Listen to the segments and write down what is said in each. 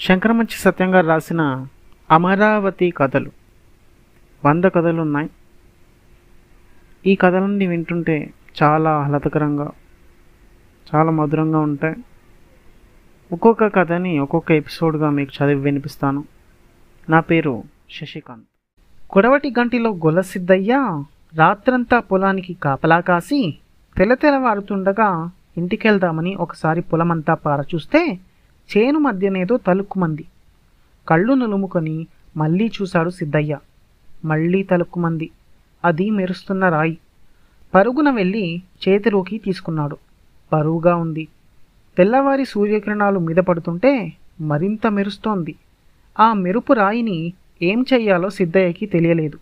శంకరమంచి సత్యం గారు రాసిన అమరావతి కథలు. వంద కథలు ఉన్నాయి ఈ కథలన్నీ వింటుంటే చాలా ఆహ్లాదకరంగా చాలా మధురంగా ఉంటాయి. ఒక్కొక్క కథని ఒక్కొక్క ఎపిసోడ్గా మీకు చదివి వినిపిస్తాను. నా పేరు శశికాంత్. కొడవటి గంటిలో గొలసిద్దయ్య రాత్రంతా పొలానికి కాపలా కాసి తెల్ల తెల్లవారుతుండగా ఇంటికెళ్దామని ఒకసారి పొలమంతా పారచూస్తే చేను మధ్యనేదో తలుక్కుమంది. కళ్ళు నులుముకొని మళ్ళీ చూశాడు సిద్ధయ్య. మళ్ళీ తలుక్కుమంది. అది మెరుస్తున్న రాయి. పరుగున వెళ్ళి చేతిలోకి తీసుకున్నాడు. బరువుగా ఉంది. తెల్లవారి సూర్యకిరణాలు మీద పడుతుంటే మరింత మెరుస్తోంది. ఆ మెరుపు రాయిని ఏం చెయ్యాలో సిద్ధయ్యకి తెలియలేదు.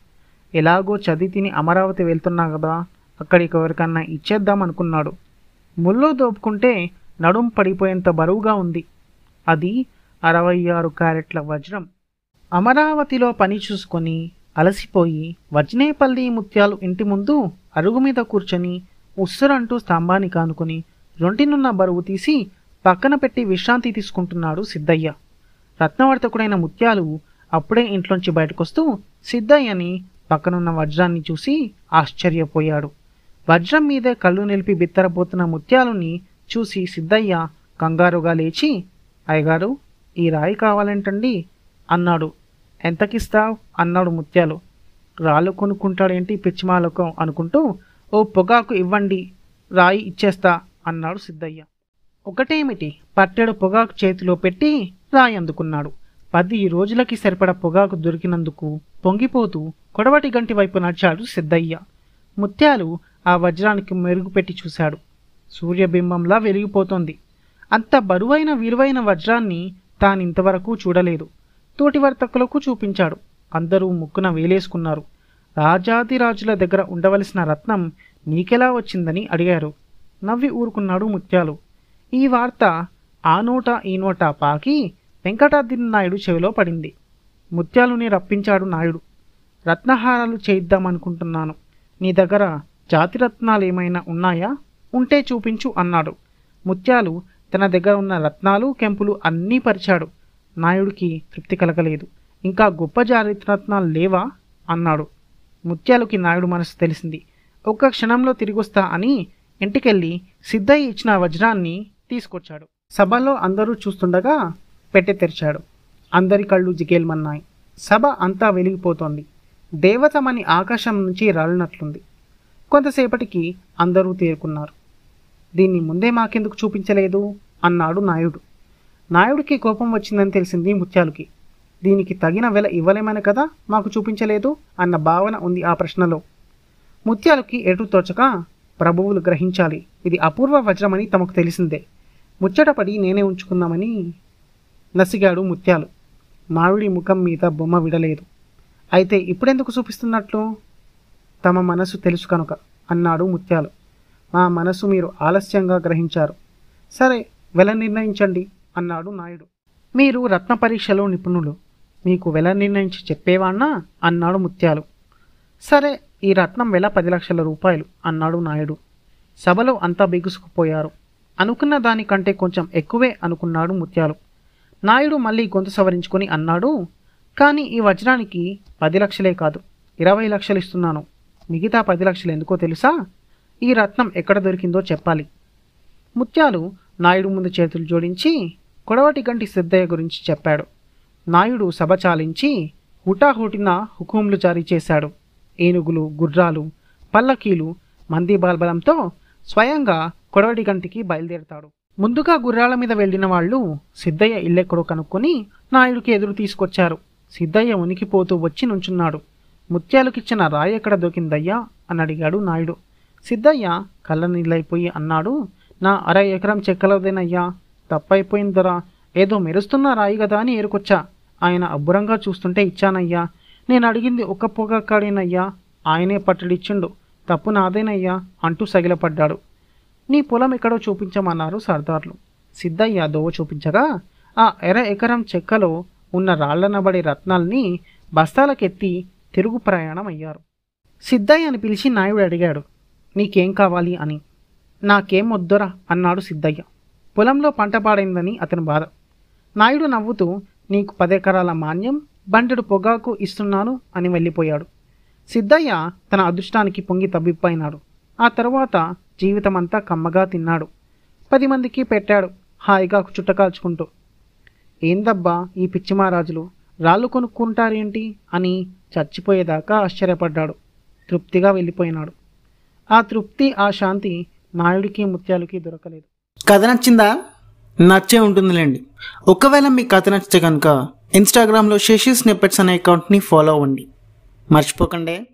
ఎలాగో చదివి తిని అమరావతి వెళ్తున్నా కదా అక్కడికి ఎవరికన్నా ఇచ్చేద్దాం అనుకున్నాడు ముల్లో దోపుకుంటే నడుం పడిపోయేంత బరువుగా ఉంది. అది అరవై ఆరు క్యారెట్ల వజ్రం. అమరావతిలో పని చూసుకొని అలసిపోయి వజ్నేపల్లి ముత్యాలు ఇంటి ముందు అరుగు మీద కూర్చొని ఉస్సురంటూ స్తంభాన్ని కానుకొని రొంటినున్న బరువు తీసి పక్కన పెట్టి విశ్రాంతి తీసుకుంటున్నాడు సిద్ధయ్య. రత్నవర్తకుడైన ముత్యాలు అప్పుడే ఇంట్లోంచి బయటకొస్తూ సిద్ధయ్యని పక్కనున్న వజ్రాన్ని చూసి ఆశ్చర్యపోయాడు. వజ్రం మీదే కళ్ళు నిలిపి బిత్తరపోతున్న ముత్యాలుని చూసి సిద్ధయ్య కంగారుగా లేచి అయ్యగారు ఈ రాయి కావాలేంటండి? అన్నాడు. ఎంతకిస్తావు? అన్నాడు ముత్యాలు. రాళ్ళు కొనుక్కుంటాడేంటి పిచ్చిమాలకం అనుకుంటూ ఓ పొగాకు ఇవ్వండి రాయి ఇచ్చేస్తా అన్నాడు సిద్ధయ్య. ఒకటేమిటి? పట్టెడు పొగాకు చేతిలో పెట్టి రాయి అందుకున్నాడు. పది రోజులకి సరిపడ పొగాకు దొరికినందుకు పొంగిపోతూ కొడవటి గంటి వైపు నడిచాడు సిద్ధయ్య. ముత్యాలు ఆ వజ్రానికి మెరుగుపెట్టి చూశాడు. సూర్యబింబంలా వెలిగిపోతోంది. అంత బరువైన విలువైన వజ్రాన్ని తానింతవరకు చూడలేదు. తోటి వర్తకులకు చూపించాడు. అందరూ ముక్కున వేలేసుకున్నారు. రాజాదిరాజుల దగ్గర ఉండవలసిన రత్నం నీకెలా వచ్చిందని అడిగారు. నవ్వి ఊరుకున్నాడు ముత్యాలు. ఈ వార్త ఆ నోట ఈ నోట పాకి వెంకటాద్రి నాయుడు చెవిలో పడింది. ముత్యాలుని రప్పించాడు నాయుడు. రత్నహారాలు చేయిద్దామనుకుంటున్నాను. నీ దగ్గర జాతిరత్నాలు ఏమైనా ఉన్నాయా? ఉంటే చూపించు అన్నాడు. ముత్యాలు తన దగ్గర ఉన్న రత్నాలు కెంపులు అన్నీ పరిచాడు. నాయుడికి తృప్తి కలగలేదు. ఇంకా గొప్ప జాతిరత్నాలు లేవా? అన్నాడు. ముత్యాలుకి నాయుడు మనసు తెలిసింది. ఒక్క క్షణంలో తిరిగొస్తా అని ఇంటికెళ్ళి సిద్ధయ్య ఇచ్చిన వజ్రాన్ని తీసుకొచ్చాడు. సభలో అందరూ చూస్తుండగా పెట్టె తెరిచాడు. అందరి కళ్ళు జిగేల్మన్నాయి. సభ అంతా వెలిగిపోతోంది. దేవతమని ఆకాశం నుంచి రాలినట్లుంది. కొంతసేపటికి అందరూ తేరుకున్నారు. దీన్ని ముందే మాకెందుకు చూపించలేదు? అన్నాడు నాయుడు. నాయుడికి కోపం వచ్చిందని తెలిసింది ముత్యాలుకి. దీనికి తగిన వెల ఇవ్వలేమని కదా మాకు చూపించలేదు? అన్న భావన ఉంది ఆ ప్రశ్నలో. ముత్యాలకి ఎటు తోచక ప్రభువులు గ్రహించాలి. ఇది అపూర్వ వజ్రమని తమకు తెలిసిందే. ముచ్చటపడి నేనే ఉంచుకుందామని నసిగాడు ముత్యాలు. మావిడి ముఖం మీద బొమ్మ విడలేదు. అయితే ఇప్పుడెందుకు చూపిస్తున్నట్లు? తమ మనసు తెలుసు కనుక అన్నాడు ముత్యాలు. మా మనసు మీరు ఆలస్యంగా గ్రహించారు. సరే వెల నిర్ణయించండి అన్నాడు నాయుడు. మీరు రత్న పరీక్షలో నిపుణులు. మీకు వెల నిర్ణయించి చెప్పేవాణ్ణా? అన్నాడు ముత్యాలు. సరే ఈ రత్నం వెల పది లక్షల రూపాయలు అన్నాడు నాయుడు. సభలో అంతా బిగుసుకుపోయారు. అనుకున్న దానికంటే కొంచెం ఎక్కువే అనుకున్నాడు ముత్యాలు. నాయుడు మళ్ళీ గొంతు సవరించుకొని అన్నాడు కానీ ఈ వజ్రానికి పది లక్షలే కాదు ఇరవై లక్షలు ఇస్తున్నాను. మిగతా పది లక్షలు ఎందుకో తెలుసా? ఈ రత్నం ఎక్కడ దొరికిందో చెప్పాలి. ముత్యాలు నాయుడు ముందు చేతులు జోడించి కొడవటి గంటి సిద్ధయ్య గురించి చెప్పాడు. నాయుడు సభ చాలించి హుటాహుటిన హుకుంలు జారీ చేశాడు. ఏనుగులు గుర్రాలు పల్లకీలు మంది బాల్బలంతో స్వయంగా కొడవటి గంటికి బయలుదేరతాడు. ముందుగా గుర్రాల మీద వెళ్ళిన వాళ్ళు సిద్ధయ్య ఇల్లెక్కడో కనుక్కొని నాయుడికి ఎదురు తీసుకొచ్చారు. సిద్ధయ్య ఉనికిపోతూ వచ్చి నుంచున్నాడు. ముత్యాలకిచ్చిన రాయి ఎక్కడ దొరికిందయ్యా? అని అడిగాడు నాయుడు. సిద్ధయ్య కళ్ళనీళ్ళైపోయి అన్నాడు. నా అర ఎకరం చెక్కలదేనయ్యా. తప్పైపోయిందరా. ఏదో మెరుస్తున్న రాయి కదా అని ఏరుకొచ్చా. ఆయన అబ్బురంగా చూస్తుంటే ఇచ్చానయ్యా. నేను అడిగింది ఒక్క పొగక్కడేనయ్యా ఆయనే పట్టడిచ్చిండు. తప్పు నాదేనయ్యా అంటూ సగిలపడ్డాడు. నీ పొలం ఎక్కడో చూపించమన్నారు సర్దార్లు. సిద్ధయ్య దోవ చూపించగా ఆ ఎర ఎకరం చెక్కలో ఉన్న రాళ్ళనబడే రత్నాల్ని బస్తాలకెత్తి తిరుగు ప్రయాణం అయ్యారు సిద్ధయ్య అని పిలిచి నాయుడు అడిగాడు. నీకేం కావాలి అని. నాకేం వద్దురా అన్నాడు సిద్ధయ్య. పొలంలో పంట పాడైందని అతని బాధ. నాయుడు నవ్వుతూ నీకు పదెకరాల మాన్యం బండెడు పొగాకు ఇస్తున్నాను అని వెళ్ళిపోయాడు. సిద్ధయ్య తన అదృష్టానికి పొంగి తబ్బిప్పైనాడు ఆ తరువాత జీవితమంతా కమ్మగా తిన్నాడు. పది మందికి పెట్టాడు హాయిగా చుట్టకాల్చుకుంటూ ఏందబ్బా ఈ పిచ్చిమారాజులు రాళ్ళు కొనుక్కుంటారేంటి? అని చచ్చిపోయేదాకా ఆశ్చర్యపడ్డాడు. తృప్తిగా వెళ్ళిపోయినాడు. ఆ తృప్తి ఆ శాంతి నాయుడికి ముత్యాలకి దొరకలేదు. కథ నచ్చిందా? నచ్చే ఉంటుందిలేండి. ఒకవేళ మీకు కథ నచ్చితే కనుక ఇన్స్టాగ్రామ్లో శశి స్నిప్పెట్స్ అనే అకౌంట్ని ఫాలో అవ్వండి. మర్చిపోకండి.